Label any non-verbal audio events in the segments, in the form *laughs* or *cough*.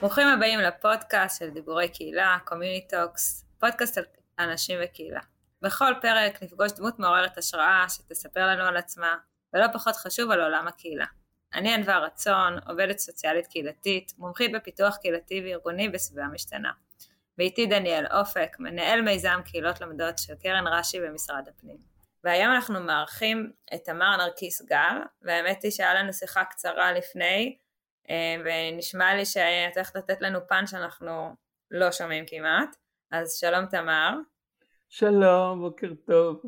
ברוכים הבאים לפודקאסט של דיבורי קהילה, Community Talks, פודקאסט על אנשים וקהילה. בכל פרק נפגוש דמות מעוררת השראה שתספר לנו על עצמה, ולא פחות חשוב על עולם הקהילה. אני ענווה רצון, עובדת סוציאלית קהילתית, מומחית בפיתוח קהילתי וארגוני בסביבה משתנה. ואיתי דניאל אופק, מנהל מיזם קהילות לומדות של קרן רש"י במשרד הפנים. והיום אנחנו מארחים את תמר נרקיס גל, והאמת היא שהיה לנו שיחה קצרה לפני, אה, ונשמע לי שאת הולכת לתת לנו פן שאנחנו לא שומעים כמעט. אז שלום תמר. שלום, בוקר טוב.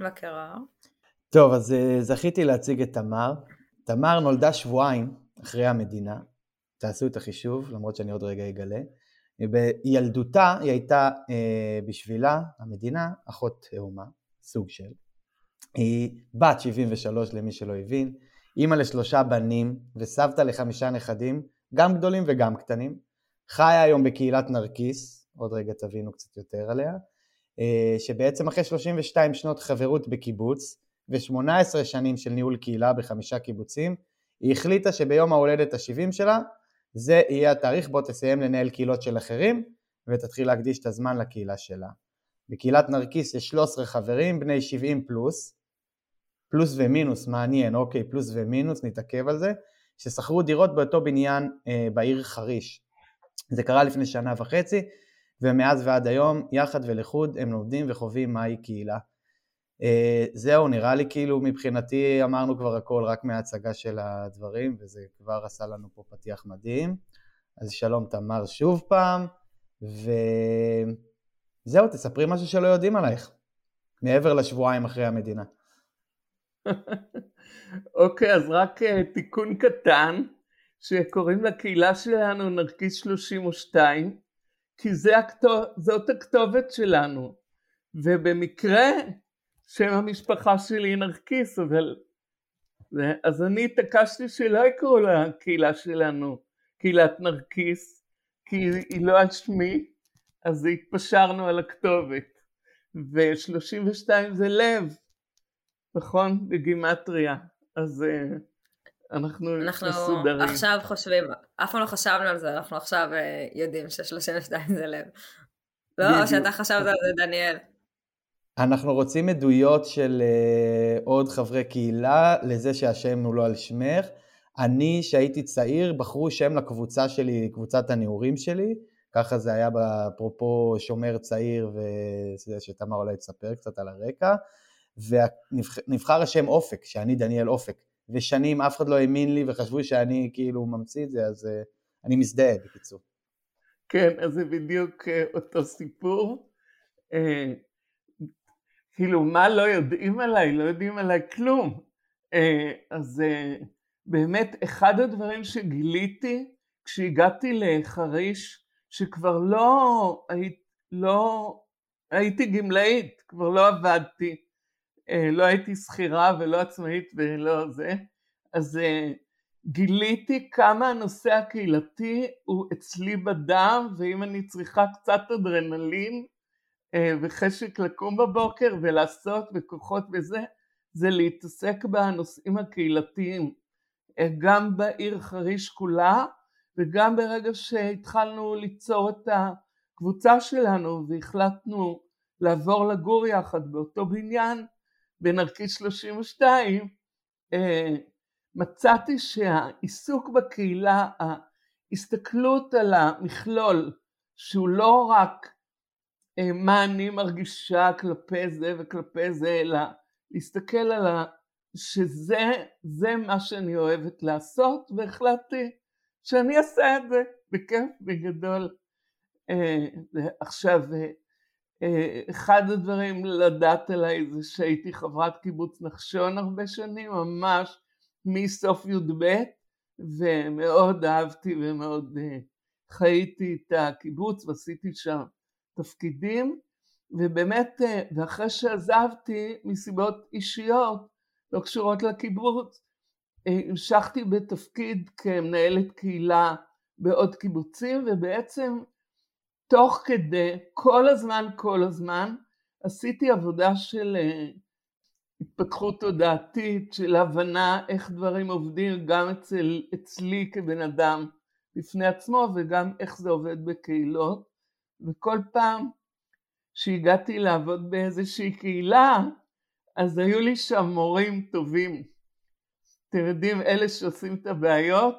בוקר אור. טוב, אז אה, זכיתי להציג את תמר. תמר נולדה שבועיים אחרי המדינה, תעשו את החישוב, למרות שאני עוד רגע אגלה. בילדותה היא הייתה אה, בשבילה, המדינה, אחות תאומה, סוג של. היא בת 73 למי שלא הבין, אימא לשלושה בנים וסבתא לחמישה נכדים, גם גדולים וגם קטנים. חיה היום בקהילת נרקיס, עוד רגע תבינו קצת יותר עליה, אה, שבעצם אחרי 32 שנות חברות בקיבוץ ו-18 שנים של ניהול קהילה בחמישה קיבוצים, היא החליטה שביום ההולדת ה-70 שלה זה יהיה התאריך בו תסיים לנהל קהילות של אחרים ותתחיל להקדיש את הזמן לקהילה שלה. בקהילת נרקיס יש 13 חברים, בני 70 פלוס, פלוס ומינוס, מעניין, אוקיי, פלוס ומינוס, נתעכב על זה, ששכרו דירות באותו בניין אה, בעיר חריש. זה קרה לפני שנה וחצי, ומאז ועד היום, יחד ולחוד, הם לומדים וחווים מהי קהילה. אה, זהו, נראה לי כאילו מבחינתי אמרנו כבר הכל רק מההצגה של הדברים, וזה כבר עשה לנו פה פתיח מדהים. אז שלום תמר שוב פעם, וזהו, תספרי משהו שלא יודעים עלייך, מעבר לשבועיים אחרי המדינה. *laughs* אוקיי, אז רק אה, תיקון קטן, שקוראים לקהילה שלנו נרקיס 32, כי זה הכתוב, זאת הכתובת שלנו, ובמקרה שם המשפחה שלי נרקיס, אבל... אז אני התעקשתי שלא יקראו לקהילה שלנו קהילת נרקיס, כי היא לא על שמי, אז התפשרנו על הכתובת. ו-32 זה לב, נכון? בגימטריה. אז uh, אנחנו, אנחנו מסודרים. אנחנו עכשיו חושבים, אף פעם לא חשבנו על זה, אנחנו עכשיו uh, יודעים ש-32 זה לב. לא, שאתה חשבת על זה, דניאל. אנחנו רוצים עדויות של uh, עוד חברי קהילה לזה שהשם הוא לא על שמך. אני, שהייתי צעיר, בחרו שם לקבוצה שלי, קבוצת הנעורים שלי. ככה זה היה אפרופו שומר צעיר, וזה שתמר אולי תספר קצת על הרקע. ונבחר השם אופק, שאני דניאל אופק, ושנים אף אחד לא האמין לי וחשבו שאני כאילו ממציא את זה, אז uh, אני מזדהה בקיצור. כן, אז זה בדיוק uh, אותו סיפור. כאילו, מה לא יודעים עליי? לא יודעים עליי כלום. Uh, אז uh, באמת, אחד הדברים שגיליתי כשהגעתי לחריש, שכבר לא, היית, לא הייתי גמלאית, כבר לא עבדתי, אה, לא הייתי שכירה ולא עצמאית ולא זה, אז אה, גיליתי כמה הנושא הקהילתי הוא אצלי בדם, ואם אני צריכה קצת אדרנלין אה, וחשק לקום בבוקר ולעשות וכוחות בזה, זה להתעסק בנושאים הקהילתיים, גם בעיר חריש כולה, וגם ברגע שהתחלנו ליצור את הקבוצה שלנו והחלטנו לעבור לגור יחד באותו בניין, בנרקיס 32, אה, מצאתי שהעיסוק בקהילה, ההסתכלות על המכלול, שהוא לא רק אה, מה אני מרגישה כלפי זה וכלפי זה, אלא להסתכל על ה... שזה מה שאני אוהבת לעשות, והחלטתי שאני אעשה את זה בכיף, בגדול. אה, עכשיו, אחד הדברים לדעת עליי זה שהייתי חברת קיבוץ נחשון הרבה שנים, ממש מסוף י"ב, ומאוד אהבתי ומאוד אה, חייתי את הקיבוץ ועשיתי שם תפקידים, ובאמת, אה, ואחרי שעזבתי מסיבות אישיות, לא קשורות לקיבוץ, אה, המשכתי בתפקיד כמנהלת קהילה בעוד קיבוצים, ובעצם תוך כדי, כל הזמן, כל הזמן, עשיתי עבודה של אה, התפתחות תודעתית, של הבנה איך דברים עובדים גם אצל, אצלי כבן אדם בפני עצמו וגם איך זה עובד בקהילות. וכל פעם שהגעתי לעבוד באיזושהי קהילה, אז היו לי שם מורים טובים. אתם יודעים, אלה שעושים את הבעיות,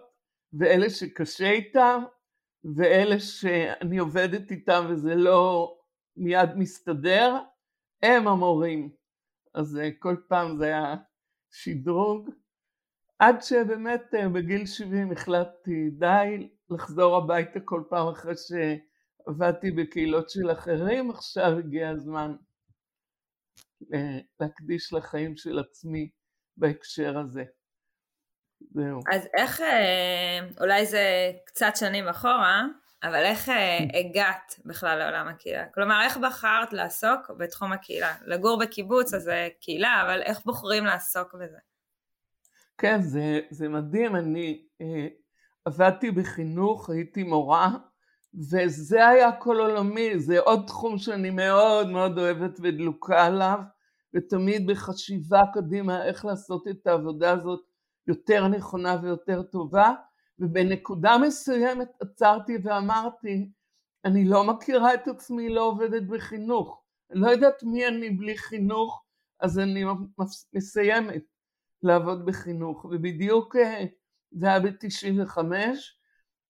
ואלה שקשה איתם, ואלה שאני עובדת איתם וזה לא מיד מסתדר, הם המורים. אז אה, כל פעם זה היה שדרוג. עד שבאמת אה, בגיל 70 החלטתי די לחזור הביתה כל פעם אחרי שעבדתי בקהילות של אחרים, עכשיו הגיע הזמן אה, להקדיש לחיים של עצמי בהקשר הזה. זהו. אז איך, אולי זה קצת שנים אחורה, אבל איך אה, הגעת בכלל לעולם הקהילה? כלומר, איך בחרת לעסוק בתחום הקהילה? לגור בקיבוץ, אז זה קהילה, אבל איך בוחרים לעסוק בזה? כן, זה, זה מדהים. אני אה, עבדתי בחינוך, הייתי מורה, וזה היה כל עולמי. זה עוד תחום שאני מאוד מאוד אוהבת ודלוקה עליו, ותמיד בחשיבה קדימה איך לעשות את העבודה הזאת יותר נכונה ויותר טובה. ובנקודה מסוימת עצרתי ואמרתי, אני לא מכירה את עצמי לא עובדת בחינוך, אני לא יודעת מי אני בלי חינוך, אז אני מסיימת לעבוד בחינוך, ובדיוק אה, זה היה ב-95,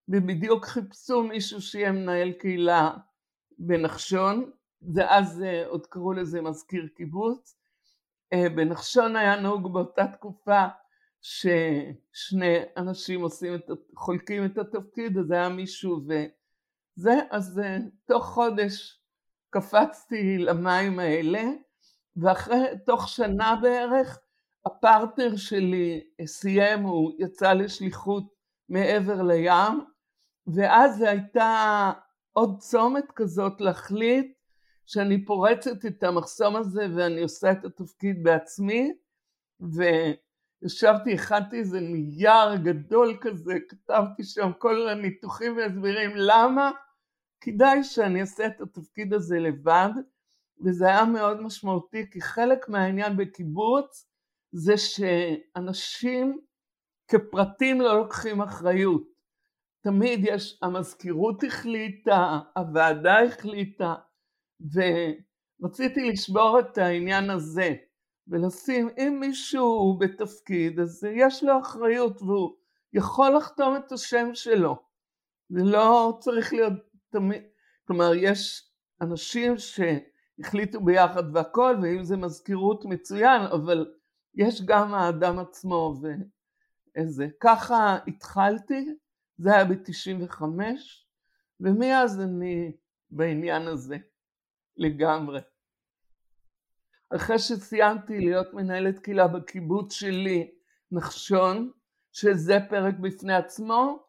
ובדיוק חיפשו מישהו שיהיה מנהל קהילה בנחשון, ואז אה, עוד קראו לזה מזכיר קיבוץ. אה, בנחשון היה נהוג באותה תקופה ששני אנשים עושים את, חולקים את התפקיד, אז היה מישהו וזה, אז אה, תוך חודש קפצתי למים האלה, ואחרי, תוך שנה בערך, הפרטנר שלי סיים, הוא יצא לשליחות מעבר לים, ואז זו הייתה עוד צומת כזאת להחליט שאני פורצת את המחסום הזה ואני עושה את התפקיד בעצמי, ו... ישבתי, הכנתי איזה נייר גדול כזה, כתבתי שם כל הניתוחים והסבירים למה כדאי שאני אעשה את התפקיד הזה לבד, וזה היה מאוד משמעותי, כי חלק מהעניין בקיבוץ זה שאנשים כפרטים לא לוקחים אחריות. תמיד יש, המזכירות החליטה, הוועדה החליטה, ורציתי לשבור את העניין הזה. ולשים, אם מישהו בתפקיד, אז יש לו אחריות והוא יכול לחתום את השם שלו. זה לא צריך להיות תמיד, כלומר יש אנשים שהחליטו ביחד והכל, ואם זה מזכירות מצוין, אבל יש גם האדם עצמו ואיזה. ככה התחלתי, זה היה ב-95, ומאז אני בעניין הזה לגמרי. אחרי שסיימתי להיות מנהלת קהילה בקיבוץ שלי, נחשון, שזה פרק בפני עצמו,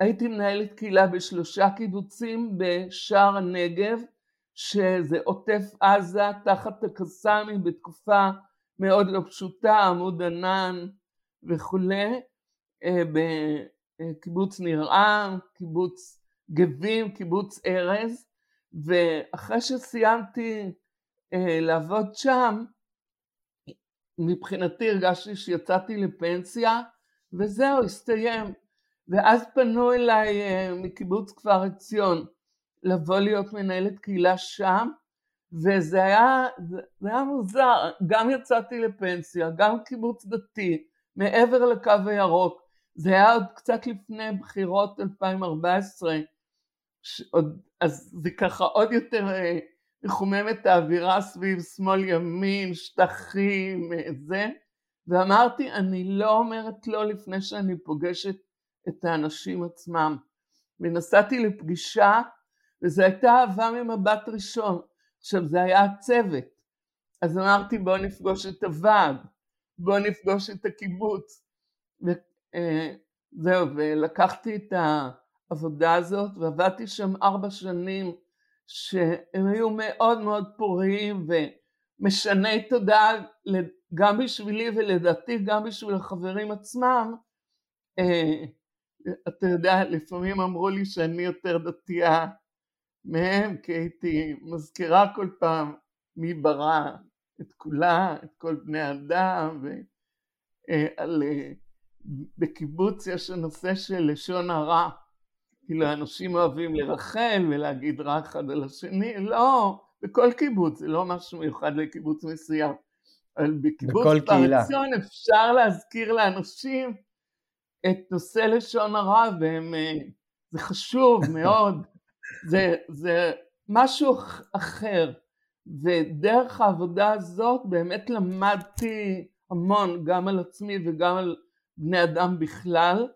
הייתי מנהלת קהילה בשלושה קיבוצים בשער הנגב, שזה עוטף עזה תחת הקסאמים בתקופה מאוד לא פשוטה, עמוד ענן וכולי, אה, בקיבוץ נרעם, קיבוץ גבים, קיבוץ ארז, ואחרי שסיימתי אה, לעבוד שם, מבחינתי הרגשתי שיצאתי לפנסיה, וזהו, הסתיים. ואז פנו אליי אה, מקיבוץ כפר עציון לבוא להיות מנהלת קהילה שם, וזה היה, זה היה מוזר, גם יצאתי לפנסיה, גם קיבוץ דתי, מעבר לקו הירוק, זה היה עוד קצת לפני בחירות 2014, שעוד, אז זה ככה עוד יותר אה, מחומם את האווירה סביב שמאל ימין, שטחים, זה, ואמרתי אני לא אומרת לא לפני שאני פוגשת את האנשים עצמם. ונסעתי לפגישה וזו הייתה אהבה ממבט ראשון. עכשיו זה היה הצוות, אז אמרתי בואו נפגוש את הוועד, בואו נפגוש את הקיבוץ. אה, ולקחתי את העבודה הזאת ועבדתי שם ארבע שנים שהם היו מאוד מאוד פוריים ומשני תודעה גם בשבילי ולדעתי גם בשביל החברים עצמם, אה, אתה יודע, לפעמים אמרו לי שאני יותר דתייה מהם, כי הייתי מזכירה כל פעם מי ברא את כולה, את כל בני האדם, ועל... בקיבוץ יש הנושא של לשון הרע, כאילו אנשים אוהבים לרחל ולהגיד רע אחד על השני, לא, בכל קיבוץ, זה לא משהו מיוחד לקיבוץ מסוים, אבל בקיבוץ פרציון אפשר להזכיר לאנשים את נושא לשון הרע והם, אה, זה חשוב *laughs* מאוד, זה, זה משהו אחר, ודרך העבודה הזאת באמת למדתי המון גם על עצמי וגם על בני אדם בכלל,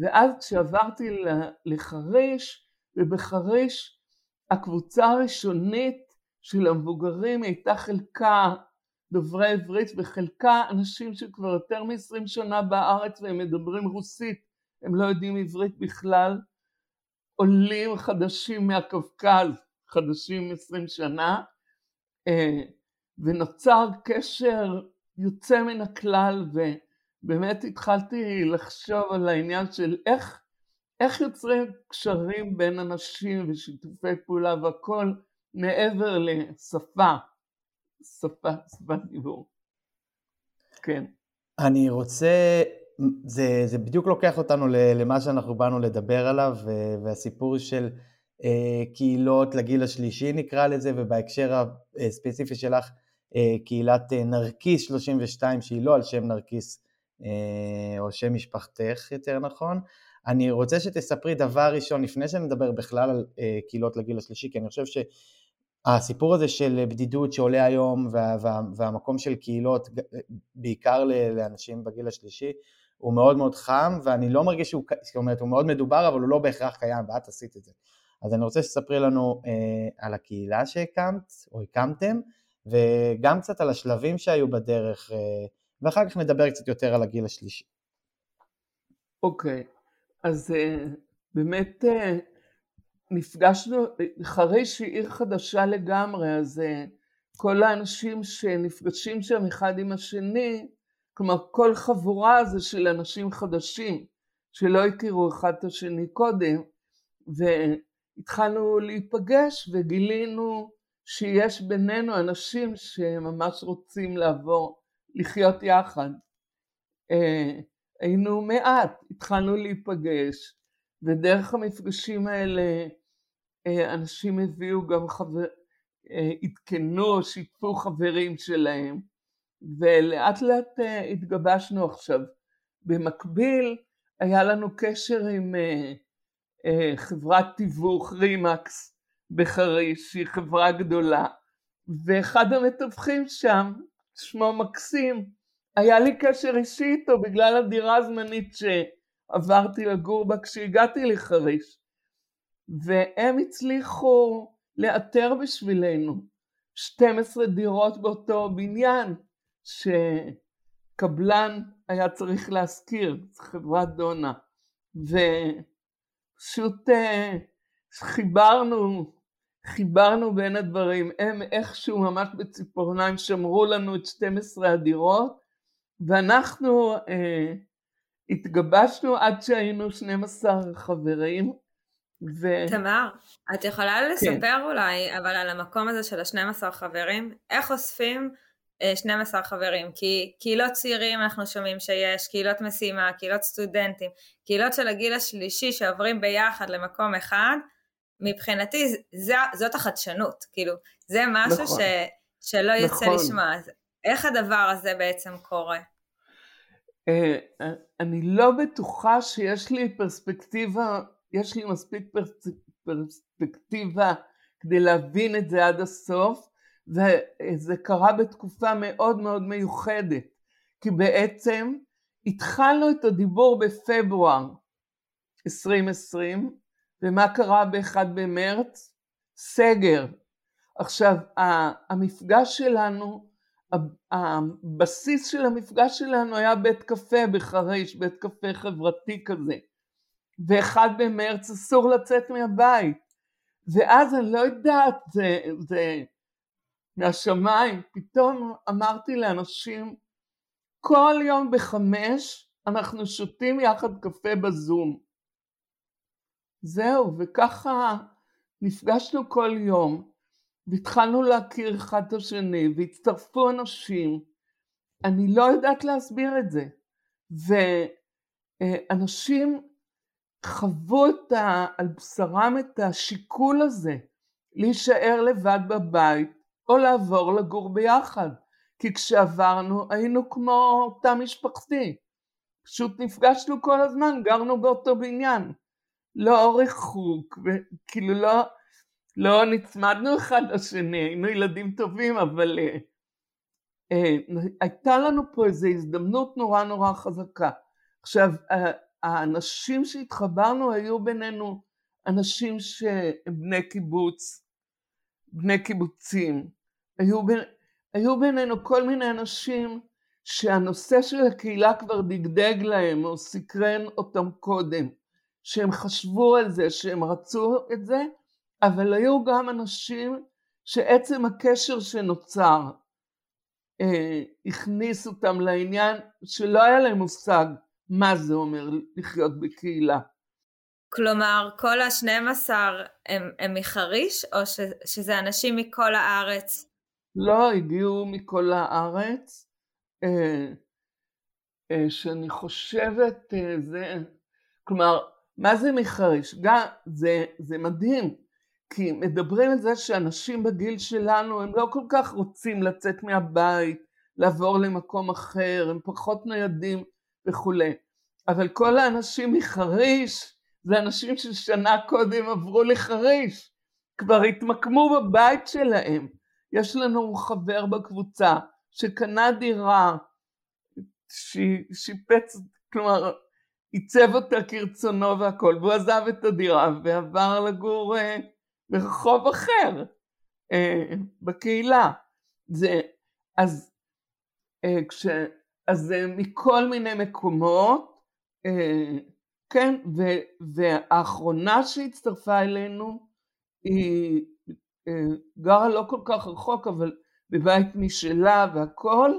ואז כשעברתי לחריש, ובחריש הקבוצה הראשונית של המבוגרים הייתה חלקה דוברי עברית וחלקה אנשים שכבר יותר מ-20 שנה בארץ והם מדברים רוסית, הם לא יודעים עברית בכלל, עולים חדשים מהקווקז, חדשים 20 שנה, אה, ונוצר קשר יוצא מן הכלל ובאמת התחלתי לחשוב על העניין של איך, איך יוצרים קשרים בין אנשים ושיתופי פעולה והכל מעבר לשפה, שפה, שפת דיבור. כן. אני רוצה, זה, זה בדיוק לוקח אותנו למה שאנחנו באנו לדבר עליו, והסיפור של אה, קהילות לגיל השלישי נקרא לזה, ובהקשר הספציפי שלך, אה, קהילת אה, נרקיס 32, שהיא לא על שם נרקיס, או שם משפחתך יותר נכון. אני רוצה שתספרי דבר ראשון, לפני שנדבר בכלל על קהילות לגיל השלישי, כי אני חושב שהסיפור הזה של בדידות שעולה היום, וה, וה, והמקום של קהילות, בעיקר לאנשים בגיל השלישי, הוא מאוד מאוד חם, ואני לא מרגיש שהוא, זאת אומרת, הוא מאוד מדובר, אבל הוא לא בהכרח קיים, ואת עשית את זה. אז אני רוצה שתספרי לנו אה, על הקהילה שהקמת, או הקמתם, וגם קצת על השלבים שהיו בדרך, אה, ואחר כך נדבר קצת יותר על הגיל השלישי. אוקיי, okay. אז אה, באמת אה, נפגשנו, חריש היא עיר חדשה לגמרי, אז אה, כל האנשים שנפגשים שם אחד עם השני, כלומר כל חבורה זה של אנשים חדשים שלא הכירו אחד את השני קודם, והתחלנו להיפגש וגילינו שיש בינינו אנשים שממש רוצים לעבור, לחיות יחד. אה, היינו מעט, התחלנו להיפגש, ודרך המפגשים האלה אה, אנשים הביאו גם חבר... אה, עדכנו, שיתפו חברים שלהם, ולאט לאט התגבשנו עכשיו. במקביל היה לנו קשר עם חברת תיווך רימקס, בחריש, שהיא חברה גדולה, ואחד המתווכים שם, שמו מקסים, היה לי קשר אישי איתו בגלל הדירה הזמנית שעברתי לגור בה כשהגעתי לחריש, והם הצליחו לאתר בשבילנו 12 דירות באותו בניין שקבלן היה צריך להשכיר, חברת דונה, ופשוט אה, חיברנו חיברנו בין הדברים, הם איכשהו ממש בציפורניים שמרו לנו את 12 הדירות ואנחנו אה, התגבשנו עד שהיינו 12 חברים. ו... תמר, את יכולה כן. לספר כן. אולי אבל על המקום הזה של ה-12 חברים, איך אוספים 12 אה, חברים, כי קהילות צעירים אנחנו שומעים שיש, קהילות משימה, קהילות סטודנטים, קהילות של הגיל השלישי שעוברים ביחד למקום אחד, מבחינתי זה, זאת החדשנות, כאילו, זה משהו נכון, ש, שלא יוצא נכון. לשמוע, אז איך הדבר הזה בעצם קורה? אה, אני לא בטוחה שיש לי פרספקטיבה, יש לי מספיק פרס, פרספקטיבה כדי להבין את זה עד הסוף, וזה קרה בתקופה מאוד מאוד מיוחדת, כי בעצם התחלנו את הדיבור בפברואר 2020, ומה קרה ב-1 במרץ? סגר. עכשיו, המפגש שלנו, הבסיס של המפגש שלנו היה בית קפה בחריש, בית קפה חברתי כזה. ואחד במרץ אסור לצאת מהבית. ואז אני לא יודעת, זה, זה מהשמיים, פתאום אמרתי לאנשים, כל יום בחמש אנחנו שותים יחד קפה בזום. זהו, וככה נפגשנו כל יום, והתחלנו להכיר אחד את השני, והצטרפו אנשים. אני לא יודעת להסביר את זה. ואנשים חוו את ה, על בשרם את השיקול הזה, להישאר לבד בבית, או לעבור לגור ביחד. כי כשעברנו היינו כמו תא משפחתי. פשוט נפגשנו כל הזמן, גרנו באותו בניין. לא ריחוק, וכאילו לא, לא נצמדנו אחד לשני, היינו ילדים טובים, אבל אה, אה, הייתה לנו פה איזו הזדמנות נורא נורא חזקה. עכשיו, האנשים שהתחברנו היו בינינו אנשים שהם בני קיבוץ, בני קיבוצים. היו, בין, היו בינינו כל מיני אנשים שהנושא של הקהילה כבר דגדג להם או סקרן אותם קודם, שהם חשבו על זה, שהם רצו את זה, אבל היו גם אנשים שעצם הקשר שנוצר אה, הכניס אותם לעניין שלא היה להם מושג מה זה אומר לחיות בקהילה. כלומר, כל השנים עשר הם, הם מחריש, או ש, שזה אנשים מכל הארץ? לא, הגיעו מכל הארץ, אה, אה, שאני חושבת, אה, זה, כלומר, מה זה מחריש? גם, זה, זה מדהים, כי מדברים על זה שאנשים בגיל שלנו הם לא כל כך רוצים לצאת מהבית, לעבור למקום אחר, הם פחות ניידים וכולי. אבל כל האנשים מחריש זה אנשים ששנה קודם עברו לחריש, כבר התמקמו בבית שלהם. יש לנו חבר בקבוצה שקנה דירה, שיפץ, כלומר עיצב אותה כרצונו והכל, והוא עזב את הדירה ועבר לגור אה, ברחוב אחר, אה, בקהילה. זה, אז, אה, כש, אז זה מכל מיני מקומות, אה, כן, ו, והאחרונה שהצטרפה אלינו היא אה, גרה לא כל כך רחוק, אבל בבית משלה והכל,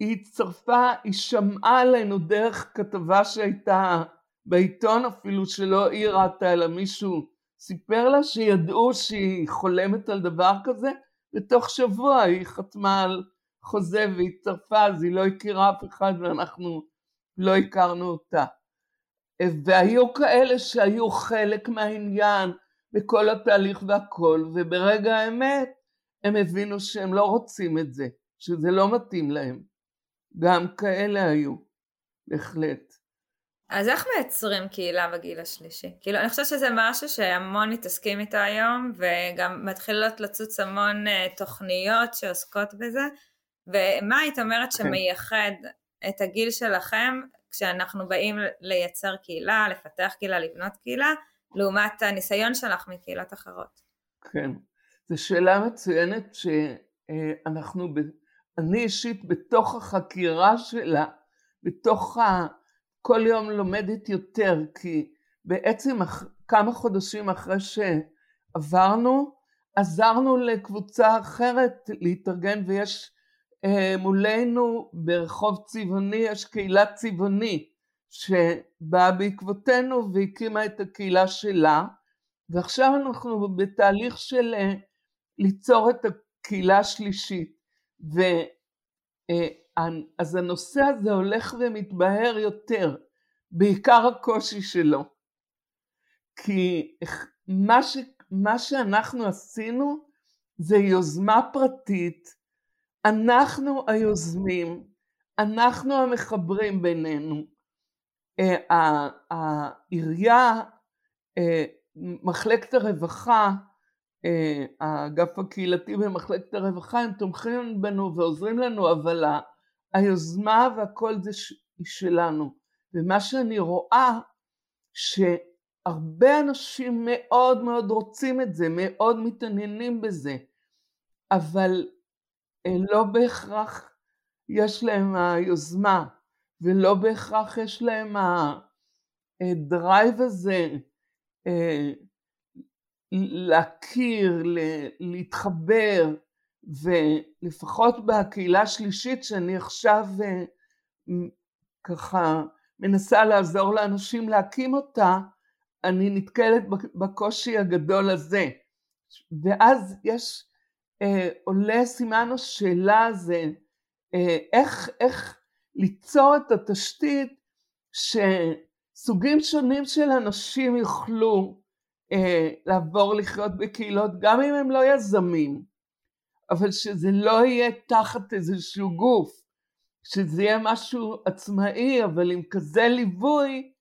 והיא הצטרפה, היא שמעה עלינו דרך כתבה שהייתה בעיתון אפילו שלא היא ראתה אלא מישהו סיפר לה שידעו שהיא חולמת על דבר כזה ותוך שבוע היא חתמה על חוזה והצטרפה אז היא לא הכירה אף אחד ואנחנו לא הכרנו אותה. והיו כאלה שהיו חלק מהעניין בכל התהליך והכל וברגע האמת הם הבינו שהם לא רוצים את זה, שזה לא מתאים להם. גם כאלה היו, בהחלט. אז איך מייצרים קהילה בגיל השלישי? כאילו, אני חושבת שזה משהו שהמון מתעסקים איתו היום, וגם מתחילות לצוץ המון uh, תוכניות שעוסקות בזה, ומה היית אומרת כן. שמייחד את הגיל שלכם כשאנחנו באים לייצר קהילה, לפתח קהילה, לבנות קהילה, לעומת הניסיון שלך מקהילות אחרות? כן, זו שאלה מצוינת שאנחנו, אני אישית בתוך החקירה שלה, בתוך ה... כל יום לומדת יותר, כי בעצם כמה חודשים אחרי שעברנו, עזרנו לקבוצה אחרת להתארגן ויש אה, מולנו ברחוב צבעוני, יש קהילה צבעונית שבאה בעקבותינו והקימה את הקהילה שלה ועכשיו אנחנו בתהליך של אה, ליצור את הקהילה השלישית ו... אה, אז הנושא הזה הולך ומתבהר יותר, בעיקר הקושי שלו. כי מה, ש, מה שאנחנו עשינו זה יוזמה פרטית, אנחנו היוזמים, אנחנו המחברים בינינו. אה, העירייה, אה, מחלקת הרווחה, האגף הקהילתי במחלקת הרווחה, הם תומכים בנו ועוזרים לנו, אבל היוזמה והכל זה שלנו. ומה שאני רואה, שהרבה אנשים מאוד מאוד רוצים את זה, מאוד מתעניינים בזה, אבל אה, לא בהכרח יש להם היוזמה, ולא בהכרח יש להם הדרייב הזה אה, להכיר, להתחבר, ולפחות בקהילה השלישית שאני עכשיו אה, ככה מנסה לעזור לאנשים להקים אותה, אני נתקלת בקושי הגדול הזה. ואז יש, אה, עולה סימן השאלה הזה, אה, איך, איך ליצור את התשתית שסוגים שונים של אנשים יוכלו לעבור לחיות בקהילות, גם אם הם לא יזמים, אבל שזה לא יהיה תחת איזשהו גוף, שזה יהיה משהו עצמאי, אבל עם כזה ליווי,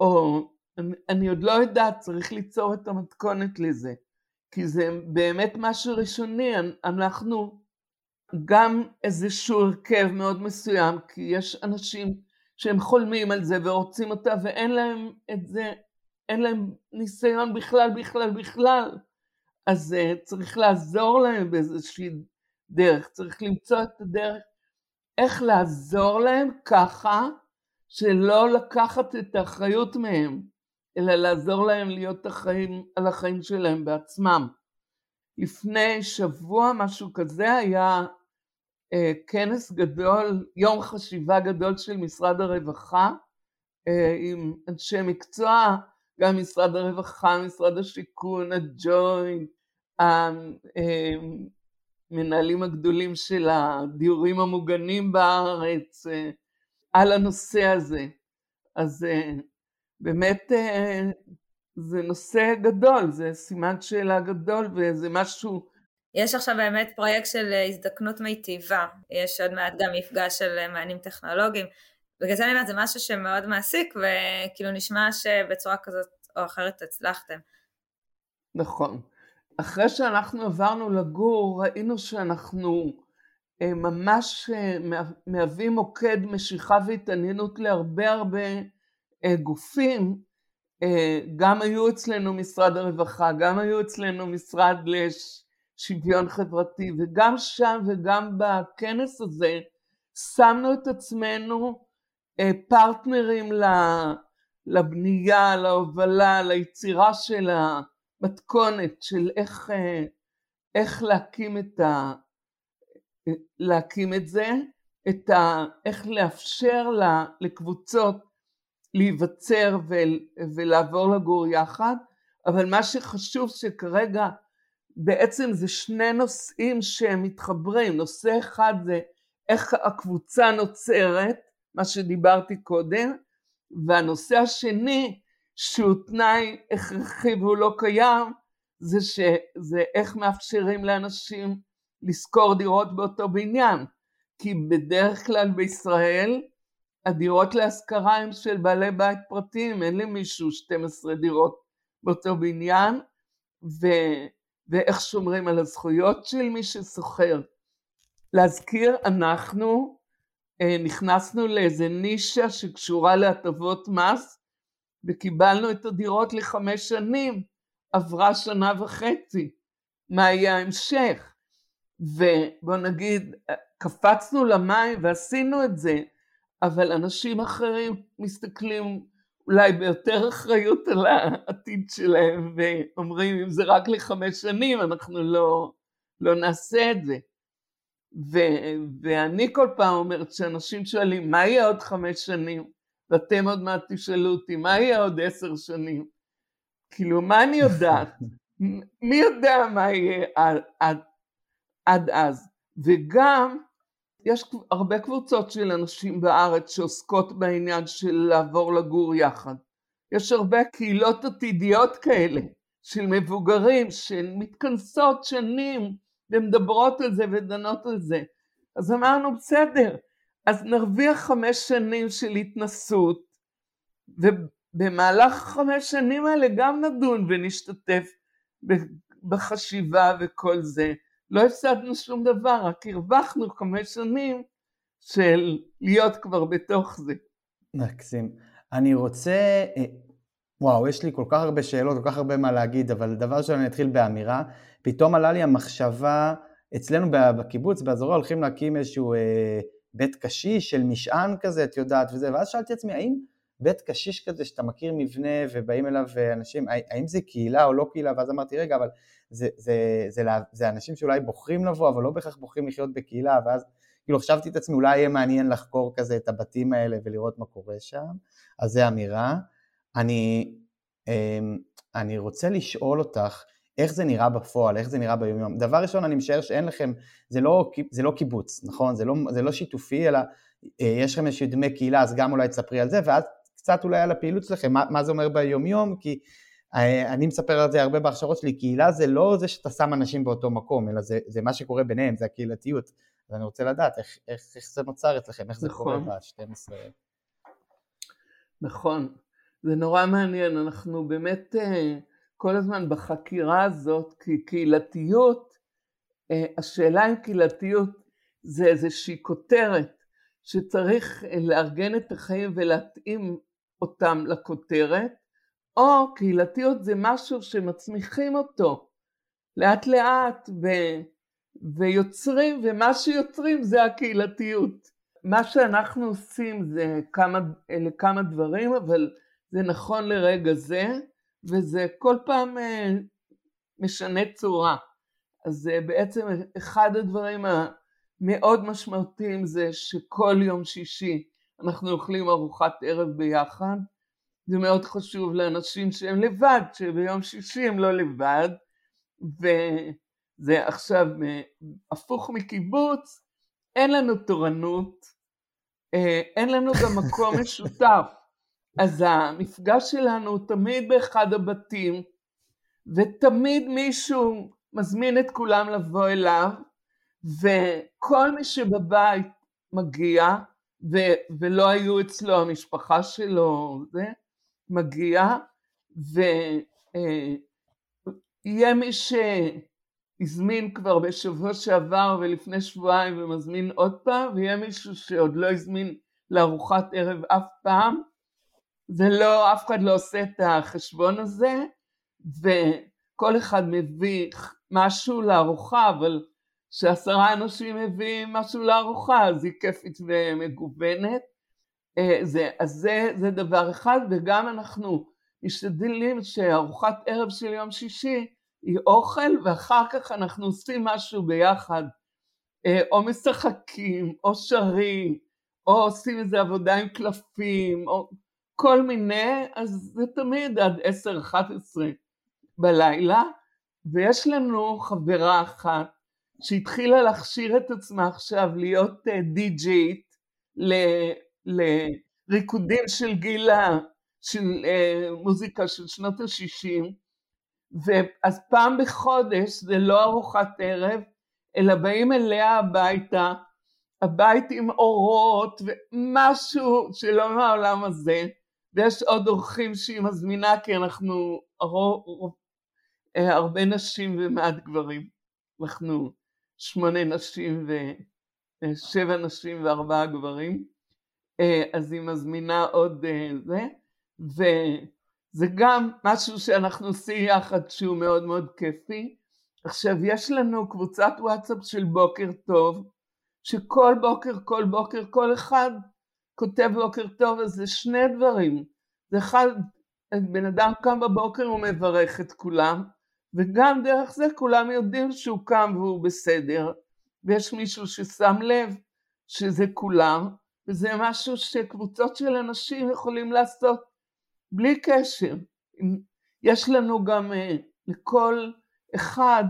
או אני, אני עוד לא יודעת, צריך ליצור את המתכונת לזה, כי זה באמת משהו ראשוני, אנחנו גם איזשהו הרכב מאוד מסוים, כי יש אנשים שהם חולמים על זה ורוצים אותה ואין להם את זה, אין להם ניסיון בכלל בכלל בכלל, אז uh, צריך לעזור להם באיזושהי דרך, צריך למצוא את הדרך איך לעזור להם ככה שלא לקחת את האחריות מהם, אלא לעזור להם להיות אחראים על החיים שלהם בעצמם. לפני שבוע משהו כזה היה אה, כנס גדול, יום חשיבה גדול של משרד הרווחה אה, עם אנשי מקצוע, גם משרד הרווחה, משרד השיכון, הג'וינט, המנהלים הגדולים של הדיורים המוגנים בארץ, אה, על הנושא הזה. אז באמת זה נושא גדול, זה סימן שאלה גדול וזה משהו יש עכשיו באמת פרויקט של אה, הזדקנות מיטיבה, יש עוד מעט גם מפגש של אה, מענים טכנולוגיים, בגלל זה אני אומרת, זה משהו שמאוד מעסיק, וכאילו נשמע שבצורה כזאת או אחרת הצלחתם. נכון. אחרי שאנחנו עברנו לגור, ראינו שאנחנו אה, ממש מהווים מוקד משיכה והתעניינות להרבה הרבה גופים. גם היו אצלנו משרד הרווחה, גם היו אצלנו משרד לש... שוויון חברתי, וגם שם וגם בכנס הזה שמנו את עצמנו אה, פרטנרים לבנייה, להובלה, ליצירה של המתכונת של איך, אה, איך להקים את, ה, להקים את זה, את ה, איך לאפשר לקבוצות להיווצר ולעבור לגור יחד, אבל מה שחשוב שכרגע בעצם זה שני נושאים שהם מתחברים, נושא אחד זה איך הקבוצה נוצרת, מה שדיברתי קודם, והנושא השני שהוא תנאי הכרחי והוא לא קיים, זה, ש, זה איך מאפשרים לאנשים לשכור דירות באותו בניין, כי בדרך כלל בישראל הדירות להשכרה הן של בעלי בית פרטיים, אין למישהו 12 דירות באותו בניין, ו... ואיך שומרים על הזכויות של מי ששוכר. להזכיר, אנחנו נכנסנו לאיזה נישה שקשורה להטבות מס וקיבלנו את הדירות לחמש שנים, עברה שנה וחצי, מה יהיה ההמשך? ובוא נגיד, קפצנו למים ועשינו את זה, אבל אנשים אחרים מסתכלים אולי ביותר אחריות על העתיד שלהם ואומרים אם זה רק לחמש שנים אנחנו לא, לא נעשה את זה. ו, ואני כל פעם אומרת שאנשים שואלים מה יהיה עוד חמש שנים ואתם עוד מעט תשאלו אותי מה יהיה עוד עשר שנים. כאילו מה אני יודעת? *laughs* מי יודע מה יהיה עד, עד, עד אז? וגם יש הרבה קבוצות של אנשים בארץ שעוסקות בעניין של לעבור לגור יחד. יש הרבה קהילות עתידיות כאלה של מבוגרים שמתכנסות שנים ומדברות על זה ודנות על זה. אז אמרנו בסדר, אז נרוויח חמש שנים של התנסות ובמהלך חמש שנים האלה גם נדון ונשתתף בחשיבה וכל זה. לא הפסדנו שום דבר, רק הרווחנו חמש שנים של להיות כבר בתוך זה. מקסים. אני רוצה, אה, וואו, יש לי כל כך הרבה שאלות, כל כך הרבה מה להגיד, אבל דבר ראשון אני אתחיל באמירה. פתאום עלה לי המחשבה, אצלנו בקיבוץ, באזורי הולכים להקים איזשהו אה, בית קשיש של משען כזה, את יודעת, וזה, ואז שאלתי עצמי, האם בית קשיש כזה שאתה מכיר מבנה ובאים אליו אנשים, האם זה קהילה או לא קהילה? ואז אמרתי, רגע, אבל זה, זה, זה, זה, זה אנשים שאולי בוחרים לבוא, אבל לא בהכרח בוחרים לחיות בקהילה, ואז כאילו חשבתי את עצמי, אולי יהיה מעניין לחקור כזה את הבתים האלה ולראות מה קורה שם, אז זה אמירה. אני, אמ, אני רוצה לשאול אותך, איך זה נראה בפועל, איך זה נראה ביום יום. דבר ראשון, אני משער שאין לכם, זה לא, זה לא קיבוץ, נכון? זה לא, זה לא שיתופי, אלא אה, יש לכם איזשהו דמי קהילה, אז גם אולי תספרי על זה, ואז קצת אולי על הפעילות שלכם, מה, מה זה אומר ביום יום, כי אה, אני מספר על זה הרבה בהכשרות שלי, קהילה זה לא זה שאתה שם אנשים באותו מקום, אלא זה, זה מה שקורה ביניהם, זה הקהילתיות. אז אני רוצה לדעת איך, איך, איך זה נוצר אצלכם, איך זה נכון. קורה ב-12. נכון, זה נורא מעניין, אנחנו באמת אה, כל הזמן בחקירה הזאת, כי קהילתיות, אה, השאלה אם קהילתיות זה איזושהי כותרת שצריך לארגן את החיים ולהתאים אותם לכותרת, או קהילתיות זה משהו שמצמיחים אותו לאט לאט ו... ויוצרים, ומה שיוצרים זה הקהילתיות. מה שאנחנו עושים זה כמה, אלה כמה דברים, אבל זה נכון לרגע זה, וזה כל פעם אה, משנה צורה. אז אה, בעצם אחד הדברים המאוד משמעותיים זה שכל יום שישי אנחנו אוכלים ארוחת ערב ביחד. זה מאוד חשוב לאנשים שהם לבד, שביום שישי הם לא לבד, וזה עכשיו אה, הפוך מקיבוץ, אין לנו תורנות, אין לנו גם מקום *laughs* משותף. אז המפגש שלנו הוא תמיד באחד הבתים, ותמיד מישהו מזמין את כולם לבוא אליו, וכל מי שבבית מגיע, ו- ולא היו אצלו המשפחה שלו, זה, מגיע, ויהיה אה, מי שהזמין כבר בשבוע שעבר ולפני שבועיים ומזמין עוד פעם, ויהיה מישהו שעוד לא הזמין לארוחת ערב אף פעם, זה לא, אף אחד לא עושה את החשבון הזה, וכל אחד מביא משהו לארוחה, אבל כשעשרה אנשים מביאים משהו לארוחה, אז היא כיפית ומגוונת. אה, זה, אז זה, זה דבר אחד, וגם אנחנו משתדלים שארוחת ערב של יום שישי היא אוכל, ואחר כך אנחנו עושים משהו ביחד, אה, או משחקים, או שרים, או עושים איזה עבודה עם קלפים, או כל מיני, אז זה תמיד עד 10-11 בלילה, ויש לנו חברה אחת שהתחילה להכשיר את עצמה עכשיו להיות די-ג'ית אה, לריקודים של גילה, של uh, מוזיקה של שנות ה-60, ואז פעם בחודש זה לא ארוחת ערב, אלא באים אליה הביתה, הבית עם אורות ומשהו שלא מהעולם הזה, ויש עוד אורחים שהיא מזמינה כי אנחנו אה, הרבה נשים ומעט גברים. אנחנו שמונה נשים ושבע אה, נשים וארבעה גברים. אה, אז היא מזמינה עוד זה, וזה גם משהו שאנחנו עושים יחד שהוא מאוד מאוד כיפי. עכשיו יש לנו קבוצת וואטסאפ של בוקר טוב, שכל בוקר, כל בוקר, כל אחד כותב בוקר טוב, אז זה שני דברים. זה אחד, בן אדם קם בבוקר ומברך את כולם, וגם דרך זה כולם יודעים שהוא קם והוא בסדר, ויש מישהו ששם לב שזה כולם, וזה משהו שקבוצות של אנשים יכולים לעשות בלי קשר. יש לנו גם אה, לכל אחד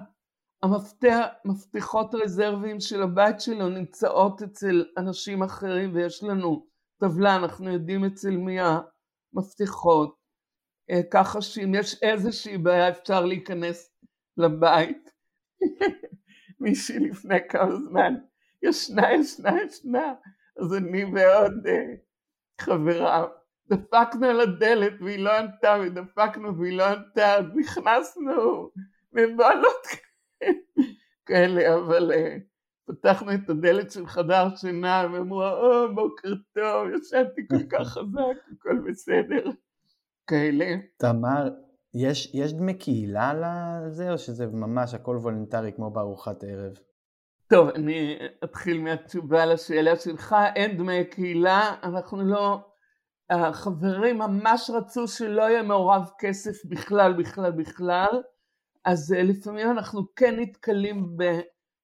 המפתחות רזרבים של הבית שלו נמצאות אצל אנשים אחרים ויש לנו טבלה, אנחנו יודעים אצל מי המפתחות, אה, ככה שאם יש איזושהי בעיה אפשר להיכנס לבית. *laughs* מישהי לפני כמה זמן, ישנה, ישנה, ישנה, אז אני ועוד uh, חברה דפקנו על הדלת והיא לא ענתה ודפקנו והיא לא ענתה אז נכנסנו מבעלות *laughs* כאלה אבל uh, פתחנו את הדלת של חדר שינה, והם אמרו, או, בוקר טוב, ישנתי כל כך *laughs* חזק, הכל בסדר, כאלה. תמר, יש, יש דמי קהילה לזה, או שזה ממש הכל וולונטרי כמו בארוחת ערב? טוב, אני אתחיל מהתשובה לשאלה שלך, אין דמי קהילה, אנחנו לא, החברים ממש רצו שלא יהיה מעורב כסף בכלל, בכלל, בכלל, אז אה, לפעמים אנחנו כן נתקלים ב...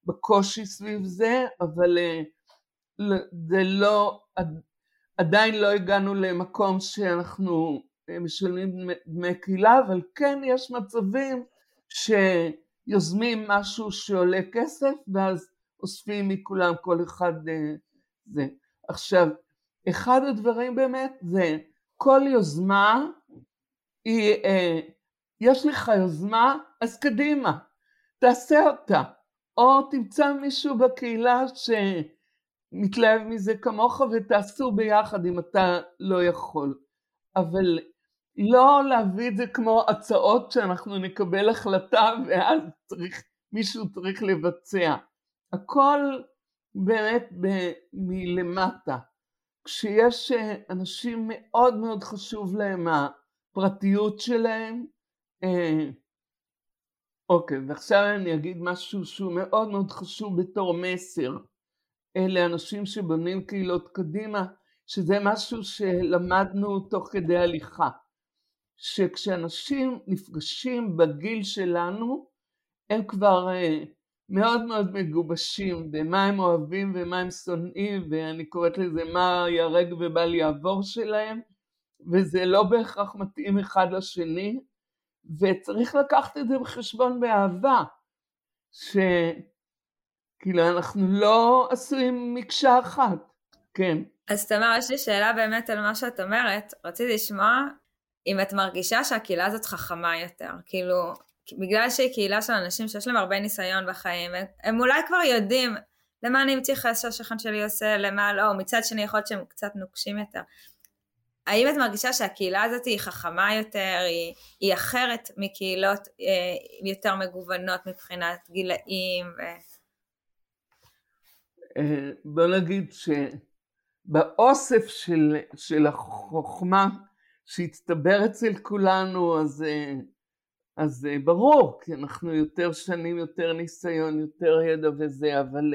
בקושי סביב זה, אבל uh, זה לא, עדיין לא הגענו למקום שאנחנו משלמים דמי קהילה, אבל כן יש מצבים שיוזמים משהו שעולה כסף ואז אוספים מכולם כל אחד זה. עכשיו, אחד הדברים באמת זה כל יוזמה היא, אה, יש לך יוזמה, אז קדימה, תעשה אותה. או תמצא מישהו בקהילה שמתלהב מזה כמוך ותעשו ביחד אם אתה לא יכול. אבל לא להביא את זה כמו הצעות שאנחנו נקבל החלטה ואז צריך, מישהו צריך לבצע. הכל באמת ב- מלמטה. כשיש אנשים מאוד מאוד חשוב להם הפרטיות שלהם, אה, אוקיי, ועכשיו אני אגיד משהו שהוא מאוד מאוד חשוב בתור מסר. אלה אנשים שבונים קהילות קדימה, שזה משהו שלמדנו תוך כדי הליכה. שכשאנשים נפגשים בגיל שלנו, הם כבר אה, מאוד מאוד מגובשים במה הם אוהבים ומה הם שונאים, ואני קוראת לזה מה ייהרג ובל יעבור שלהם, וזה לא בהכרח מתאים אחד לשני, וצריך לקחת את זה בחשבון באהבה, שכאילו אנחנו לא עשויים מקשה אחת, כן. אז תמר, יש לי שאלה באמת על מה שאת אומרת. רציתי לשמוע אם את מרגישה שהקהילה הזאת חכמה יותר. כאילו, בגלל שהיא קהילה של אנשים שיש להם הרבה ניסיון בחיים, הם אולי כבר יודעים למה אני מתייחס שהשכן שלי עושה, למה לא, מצד שני יכול להיות שהם קצת נוקשים יותר. האם את מרגישה שהקהילה הזאת היא חכמה יותר, היא, היא אחרת מקהילות אה, יותר מגוונות מבחינת גילאים? ו... אה, בוא נגיד שבאוסף של, של החוכמה שהצטבר אצל כולנו, אז, אה, אז ברור, כי אנחנו יותר שנים, יותר ניסיון, יותר ידע וזה, אבל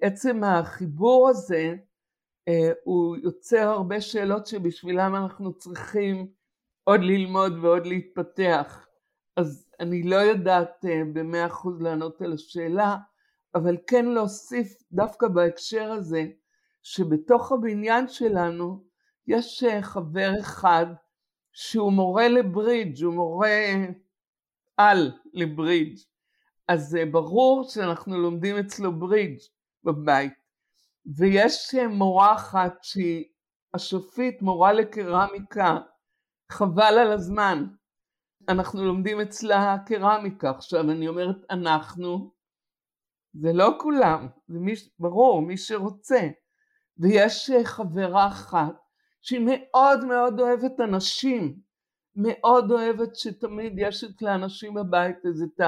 עצם החיבור הזה, אה, הוא יוצר הרבה שאלות שבשבילם אנחנו צריכים עוד ללמוד ועוד להתפתח. אז אני לא יודעת אה, במאה אחוז לענות על השאלה, אבל כן להוסיף דווקא בהקשר הזה, שבתוך הבניין שלנו יש אה, חבר אחד שהוא מורה לברידג', הוא מורה על לברידג', אז ברור שאנחנו לומדים אצלו ברידג' בבית. ויש מורה אחת שהיא השופית, מורה לקרמיקה, חבל על הזמן. אנחנו לומדים אצלה קרמיקה. עכשיו אני אומרת אנחנו, זה לא כולם, זה מי, ברור, מי שרוצה. ויש חברה אחת שהיא מאוד מאוד אוהבת אנשים, מאוד אוהבת שתמיד יש את לאנשים בבית הזה את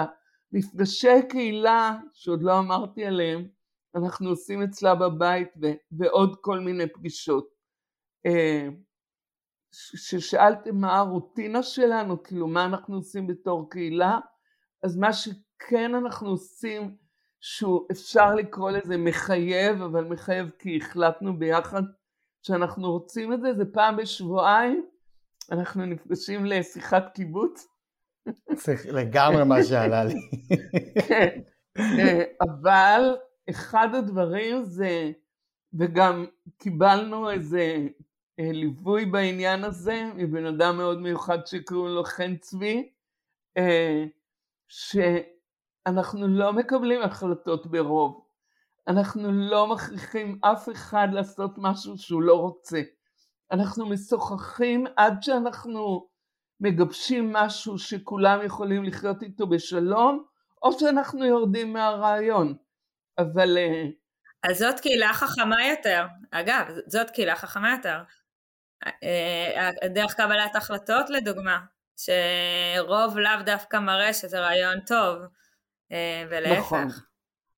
המפגשי קהילה שעוד לא אמרתי עליהם, אנחנו עושים אצלה בבית ו- ועוד כל מיני פגישות. אה, ששאלתם מה הרוטינה שלנו, כאילו מה אנחנו עושים בתור קהילה, אז מה שכן אנחנו עושים, שהוא אפשר לקרוא לזה מחייב, אבל מחייב כי החלטנו ביחד שאנחנו רוצים את זה, זה פעם בשבועיים, אנחנו נפגשים לשיחת קיבוץ. לגמרי מה שעלה לי. כן, אה, אבל אחד הדברים זה, וגם קיבלנו איזה אה, ליווי בעניין הזה מבן אדם מאוד מיוחד שקוראים לו חן צבי, אה, שאנחנו לא מקבלים החלטות ברוב. אנחנו לא מכריחים אף אחד לעשות משהו שהוא לא רוצה. אנחנו משוחחים עד שאנחנו מגבשים משהו שכולם יכולים לחיות איתו בשלום, או שאנחנו יורדים מהרעיון. אבל... אה, אז זאת קהילה חכמה יותר. אגב, זאת קהילה חכמה יותר. אה, דרך קבלת החלטות לדוגמה, שרוב לאו דווקא מראה שזה רעיון טוב, אה, ולהפך. נכון,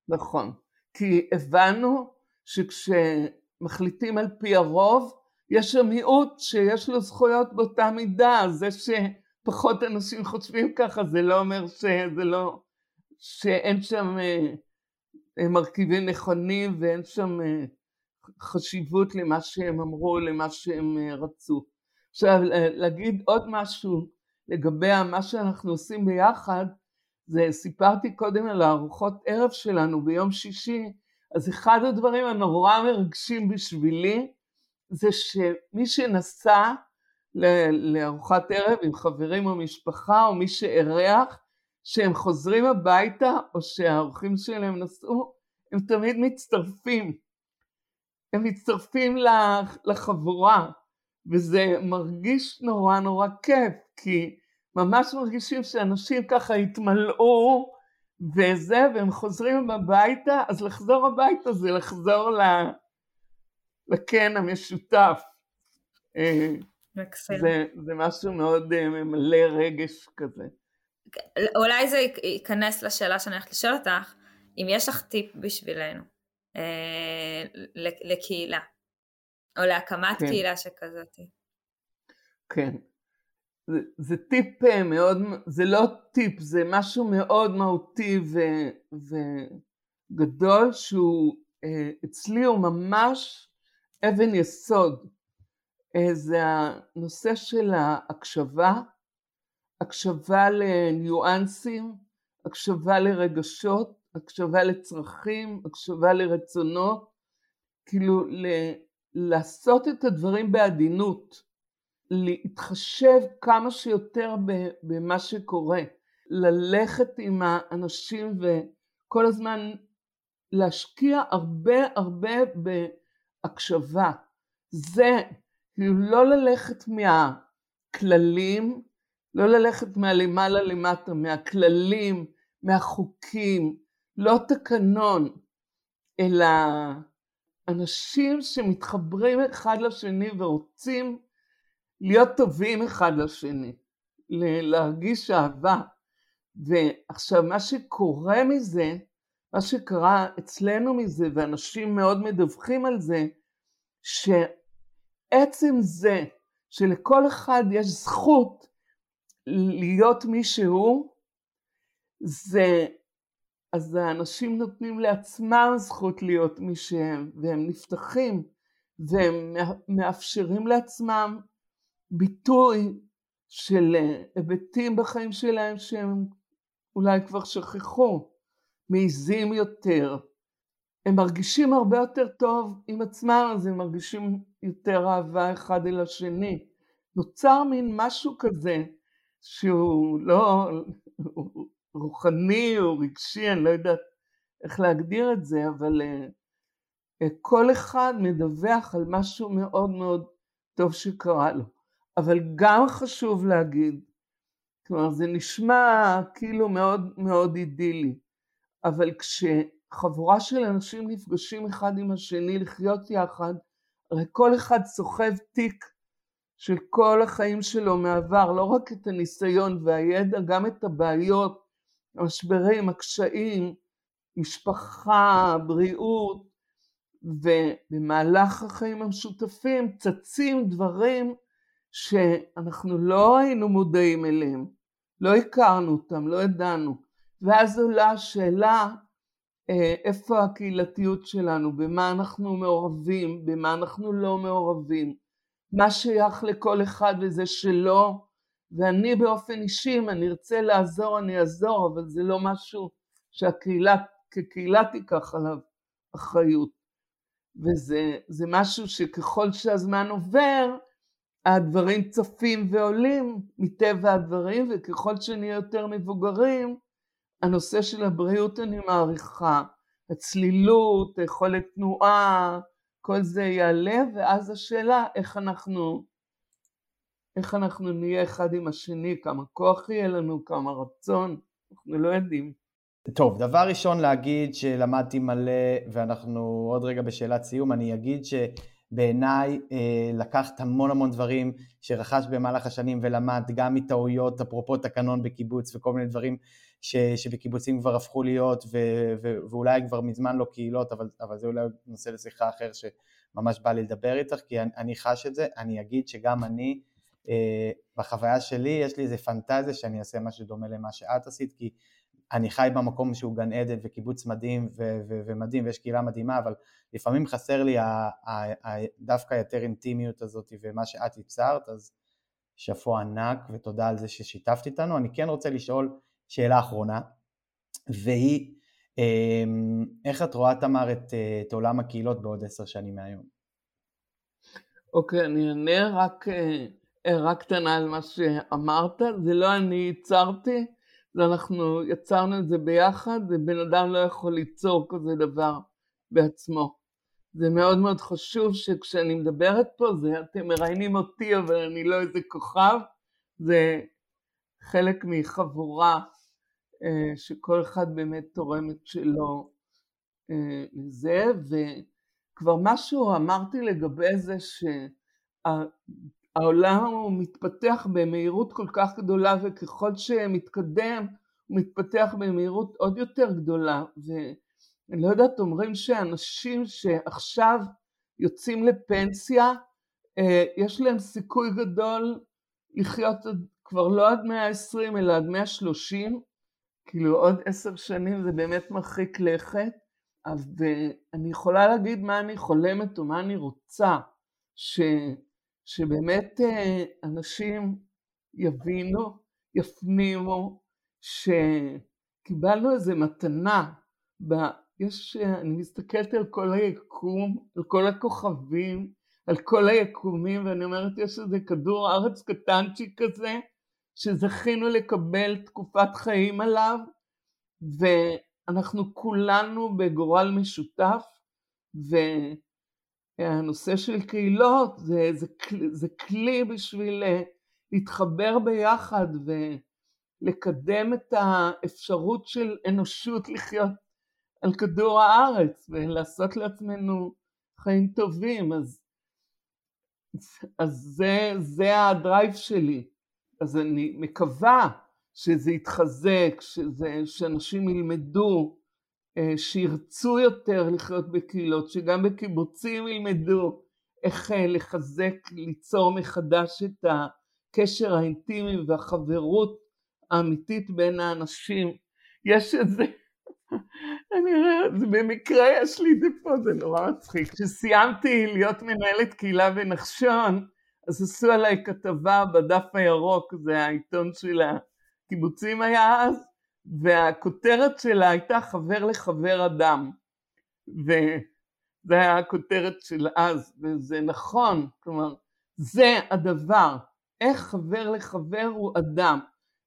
נכון. כי הבנו שכשמחליטים על פי הרוב, יש שם מיעוט שיש לו זכויות באותה מידה, זה שפחות אנשים חושבים ככה זה לא אומר שזה לא, שאין שם מרכיבים נכונים ואין שם אה, חשיבות למה שהם אמרו, למה שהם אה, רצו. עכשיו להגיד עוד משהו לגבי מה שאנחנו עושים ביחד, זה סיפרתי קודם על הארוחות ערב שלנו ביום שישי, אז אחד הדברים הנורא מרגשים בשבילי, זה שמי שנסע לארוחת ערב עם חברים או משפחה, או מי שאירח, שהם חוזרים הביתה, או שהאורחים שלהם נסעו, הם תמיד מצטרפים. הם מצטרפים לחבורה, וזה מרגיש נורא נורא כיף, כי ממש מרגישים שאנשים ככה התמלאו וזה, והם חוזרים הביתה, אז לחזור הביתה זה לחזור לקן המשותף. אה, זה, זה משהו מאוד אה, ממלא רגש כזה. אולי זה ייכנס לשאלה שאני הולכת לשאול אותך, אם יש לך טיפ בשבילנו אה, לקהילה, או להקמת כן. קהילה שכזאת. כן. זה, זה טיפ אה, מאוד, זה לא טיפ, זה משהו מאוד מהותי ו, וגדול שהוא אה, אצלי הוא ממש אבן יסוד. אה, זה הנושא של ההקשבה, הקשבה לניואנסים, הקשבה לרגשות, הקשבה לצרכים, הקשבה לרצונות, כאילו ל- לעשות את הדברים בעדינות, להתחשב כמה שיותר במה שקורה, ללכת עם האנשים וכל הזמן להשקיע הרבה הרבה בהקשבה. זה כאילו לא ללכת מהכללים, לא ללכת מהלמעלה למטה, מהכללים, מהחוקים, לא תקנון, אלא אנשים שמתחברים אחד לשני ורוצים להיות טובים אחד לשני, להרגיש אהבה. ועכשיו מה שקורה מזה, מה שקרה אצלנו מזה, ואנשים מאוד מדווחים על זה, שעצם זה שלכל אחד יש זכות להיות מי שהוא, זה, אז האנשים נותנים לעצמם זכות להיות מי שהם, והם נפתחים, והם מאפשרים לעצמם ביטוי של היבטים בחיים שלהם שהם אולי כבר שכחו, מעיזים יותר. הם מרגישים הרבה יותר טוב עם עצמם, אז הם מרגישים יותר אהבה אחד אל השני. נוצר מין משהו כזה שהוא לא רוחני או רגשי, אני לא יודעת איך להגדיר את זה, אבל uh, כל אחד מדווח על משהו מאוד מאוד טוב שקרה לו. אבל גם חשוב להגיד, כלומר זה נשמע כאילו מאוד מאוד אידילי, אבל כשחבורה של אנשים נפגשים אחד עם השני לחיות יחד, הרי כל אחד סוחב תיק של כל החיים שלו מעבר, לא רק את הניסיון והידע, גם את הבעיות, המשברים, הקשיים, משפחה, בריאות, ובמהלך החיים המשותפים צצים דברים שאנחנו לא היינו מודעים אליהם, לא הכרנו אותם, לא ידענו, ואז עולה השאלה אה, איפה הקהילתיות שלנו, במה אנחנו מעורבים, במה אנחנו לא מעורבים, מה שייך לכל אחד וזה שלו, ואני באופן אישי, אם אני ארצה לעזור אני אעזור, אבל זה לא משהו שהקהילה כקהילה תיקח עליו אחריות. וזה משהו שככל שהזמן עובר, הדברים צפים ועולים מטבע הדברים, וככל שנהיה יותר מבוגרים, הנושא של הבריאות אני מעריכה, הצלילות, יכולת תנועה, כל זה יעלה, ואז השאלה איך אנחנו, איך אנחנו נהיה אחד עם השני, כמה כוח יהיה לנו, כמה רצון, אנחנו לא יודעים. טוב, דבר ראשון להגיד שלמדתי מלא, ואנחנו עוד רגע בשאלת סיום, אני אגיד ש... בעיניי אה, לקחת המון המון דברים שרכש במהלך השנים ולמד גם מטעויות, אפרופו תקנון בקיבוץ וכל מיני דברים ש, שבקיבוצים כבר הפכו להיות ו, ו, ואולי כבר מזמן לא קהילות, אבל, אבל זה אולי נושא לשיחה אחר שממש בא לי לדבר איתך, כי אני, אני חש את זה, אני אגיד שגם אני, אה, בחוויה שלי יש לי איזה פנטזיה שאני אעשה משהו דומה למה שאת עשית, כי אני חי במקום שהוא גן עדן וקיבוץ מדהים ו- ו- ומדהים ויש קהילה מדהימה, אבל לפעמים חסר לי ה- ה- ה- דווקא יותר אינטימיות הזאת ומה שאת יצרת, אז שאפו ענק ותודה על זה ששיתפת איתנו. אני כן רוצה לשאול שאלה אחרונה, והיא אמ, איך את רואה, תמר, את, אה, את עולם הקהילות בעוד עשר שנים מהיום? אוקיי, אני אענה רק הערה קטנה על מה שאמרת, זה לא אני ייצרתי, זה אנחנו יצרנו את זה ביחד, ובן אדם לא יכול ליצור כזה דבר בעצמו. זה מאוד מאוד חשוב שכשאני מדברת פה, זה, אתם מראיינים אותי אבל אני לא איזה כוכב, זה חלק מחבורה אה, שכל אחד באמת תורם את שלו אה, לזה, וכבר משהו אמרתי לגבי זה שהעולם הוא מתפתח במהירות כל כך גדולה וככל שמתקדם הוא מתפתח במהירות עוד יותר גדולה ואני לא יודעת, אומרים שאנשים שעכשיו יוצאים לפנסיה אה, יש להם סיכוי גדול לחיות כבר לא עד 120 אלא עד 130 כאילו עוד עשר שנים זה באמת מרחיק לכת, אז אני יכולה להגיד מה אני חולמת או מה אני רוצה, ש, שבאמת אה, אנשים יבינו, יפנימו, שקיבלנו איזה מתנה, ב, יש, אני מסתכלת על כל היקום, על כל הכוכבים, על כל היקומים, ואני אומרת, יש איזה כדור ארץ קטנצ'יק כזה, שזכינו לקבל תקופת חיים עליו ואנחנו כולנו בגורל משותף והנושא של קהילות זה, זה, זה כלי בשביל להתחבר ביחד ולקדם את האפשרות של אנושות לחיות על כדור הארץ ולעשות לעצמנו חיים טובים. אז, אז זה, זה הדרייב שלי אז אני מקווה שזה יתחזק, שזה, שאנשים ילמדו, אה, שירצו יותר לחיות בקהילות, שגם בקיבוצים ילמדו איך אה, לחזק, ליצור מחדש את הקשר האינטימי והחברות האמיתית בין האנשים. יש איזה, *laughs* אני רואה, במקרה יש לי את זה פה, זה נורא מצחיק. כשסיימתי להיות מנהלת קהילה בנחשון, אז עשו עליי כתבה בדף הירוק, זה העיתון של הקיבוצים היה אז, והכותרת שלה הייתה חבר לחבר אדם. וזה היה הכותרת של אז, וזה נכון, כלומר, זה הדבר, איך חבר לחבר הוא אדם,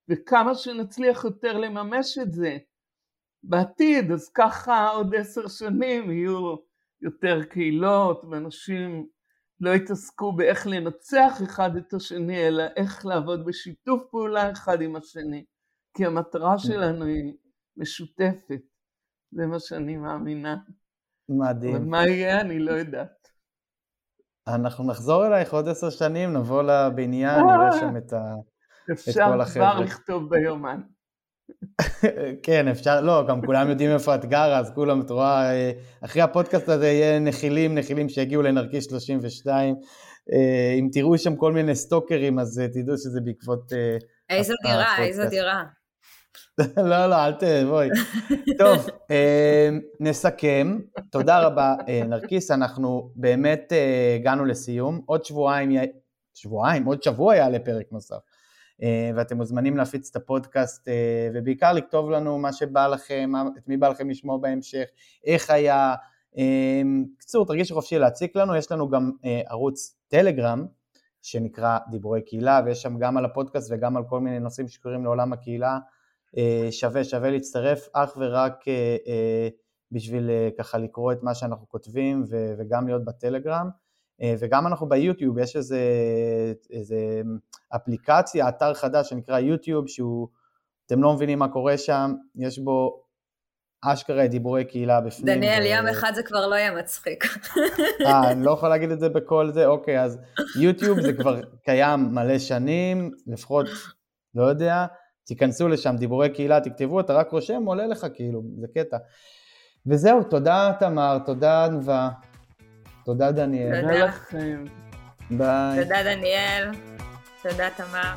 וכמה שנצליח יותר לממש את זה בעתיד, אז ככה עוד עשר שנים יהיו יותר קהילות ואנשים לא התעסקו באיך לנצח אחד את השני, אלא איך לעבוד בשיתוף פעולה אחד עם השני, כי המטרה שלנו היא משותפת, זה מה שאני מאמינה. מדהים. אבל מה יהיה אני לא יודעת. אנחנו נחזור אלייך עוד עשר שנים, נבוא לבניין, נראה שם את, ה... את כל החבר'ה. אפשר כבר לכתוב ביומן. כן, אפשר, לא, גם כולם יודעים איפה את גרה, אז כולם, את רואה, אה, אחרי הפודקאסט הזה יהיה נחילים, נחילים שיגיעו לנרקיש 32. אה, אם תראו שם כל מיני סטוקרים, אז אה, תדעו שזה בעקבות... איזו דירה, איזו *laughs* דירה. לא, לא, אל ת... בואי. טוב, נסכם. תודה רבה, נרקיס. אנחנו באמת הגענו לסיום. עוד שבועיים, שבועיים, עוד שבוע יעלה פרק נוסף. אה, ואתם מוזמנים להפיץ את הפודקאסט אה, ובעיקר לכתוב לנו מה שבא לכם, את מי בא לכם לשמוע בהמשך, איך היה. אה, תרגישו חופשי להציק לנו, יש לנו גם ערוץ טלגרם שנקרא דיבורי קהילה ויש שם גם על הפודקאסט וגם על כל מיני נושאים שקורים לעולם הקהילה. שווה, שווה להצטרף אך ורק בשביל ככה לקרוא את מה שאנחנו כותבים וגם להיות בטלגרם. אה, וגם אנחנו ביוטיוב, יש איזה, איזה אפליקציה, אתר חדש שנקרא יוטיוב, שהוא, אתם לא מבינים מה קורה שם, יש בו אשכרה דיבורי קהילה בפנים. דניאל, ו... יום אחד זה כבר לא יהיה מצחיק. אה, אני לא יכול להגיד את זה בכל זה? אוקיי, אז יוטיוב זה כבר קיים מלא שנים, לפחות, לא יודע, תיכנסו לשם, דיבורי קהילה, תכתבו, אתה רק רושם, עולה לך כאילו, זה קטע. וזהו, תודה תמר, תודה ענווה. תודה דניאל. תודה לכם. ביי. תודה דניאל. תודה תמר.